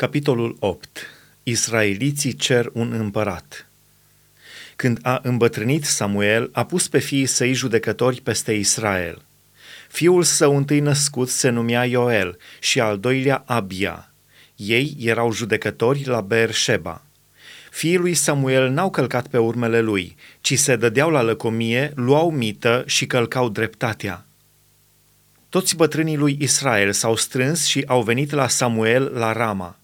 Capitolul 8. Israeliții cer un împărat. Când a îmbătrânit Samuel, a pus pe fiii săi judecători peste Israel. Fiul său întâi născut se numea Ioel și al doilea Abia. Ei erau judecători la Beersheba. Fiii lui Samuel n-au călcat pe urmele lui, ci se dădeau la lăcomie, luau mită și călcau dreptatea. Toți bătrânii lui Israel s-au strâns și au venit la Samuel la Rama.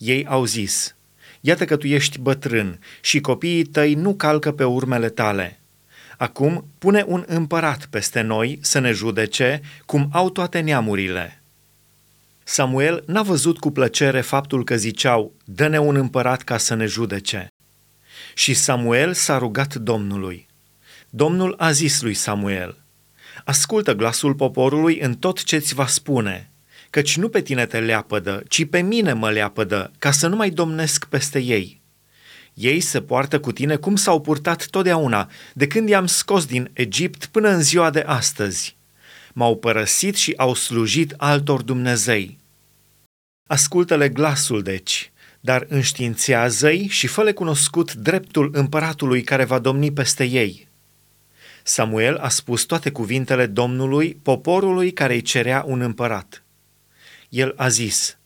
Ei au zis, Iată că tu ești bătrân și copiii tăi nu calcă pe urmele tale. Acum pune un împărat peste noi să ne judece, cum au toate neamurile. Samuel n-a văzut cu plăcere faptul că ziceau, dă-ne un împărat ca să ne judece. Și Samuel s-a rugat Domnului. Domnul a zis lui Samuel, ascultă glasul poporului în tot ce-ți va spune – căci nu pe tine te leapădă, ci pe mine mă leapădă, ca să nu mai domnesc peste ei. Ei se poartă cu tine cum s-au purtat totdeauna, de când i-am scos din Egipt până în ziua de astăzi. M-au părăsit și au slujit altor Dumnezei. Ascultă-le glasul, deci, dar înștiințează-i și fă cunoscut dreptul împăratului care va domni peste ei. Samuel a spus toate cuvintele Domnului poporului care îi cerea un împărat el a zis,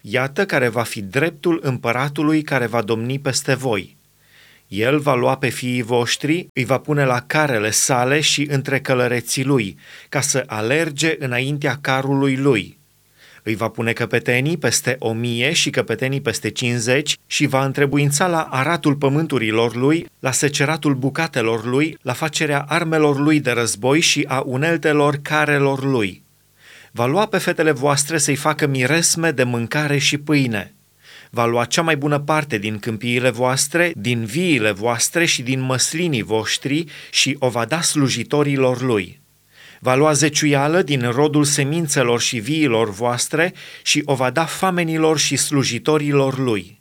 Iată care va fi dreptul împăratului care va domni peste voi. El va lua pe fiii voștri, îi va pune la carele sale și între călăreții lui, ca să alerge înaintea carului lui. Îi va pune căpetenii peste o mie și căpetenii peste cincizeci și va întrebuința la aratul pământurilor lui, la seceratul bucatelor lui, la facerea armelor lui de război și a uneltelor carelor lui Va lua pe fetele voastre să-i facă miresme de mâncare și pâine. Va lua cea mai bună parte din câmpiile voastre, din viile voastre și din măslinii voștri și o va da slujitorilor lui. Va lua zeciuială din rodul semințelor și viilor voastre și o va da famenilor și slujitorilor lui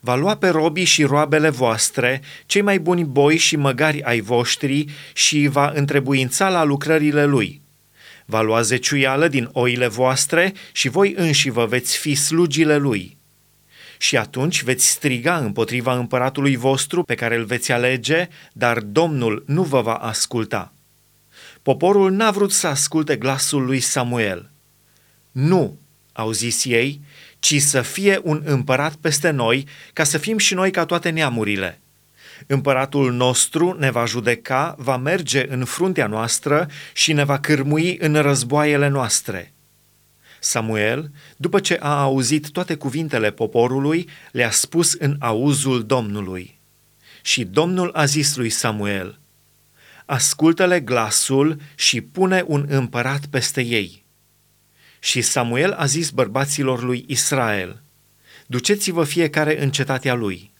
va lua pe robii și roabele voastre, cei mai buni boi și măgari ai voștri și va întrebuința la lucrările lui va lua zeciuială din oile voastre și voi înși vă veți fi slugile lui. Și atunci veți striga împotriva împăratului vostru pe care îl veți alege, dar Domnul nu vă va asculta. Poporul n-a vrut să asculte glasul lui Samuel. Nu, au zis ei, ci să fie un împărat peste noi, ca să fim și noi ca toate neamurile. Împăratul nostru ne va judeca, va merge în fruntea noastră și ne va cârmui în războaiele noastre. Samuel, după ce a auzit toate cuvintele poporului, le-a spus în auzul Domnului. Și Domnul a zis lui Samuel, Ascultă-le glasul și pune un împărat peste ei. Și Samuel a zis bărbaților lui Israel, Duceți-vă fiecare în cetatea lui –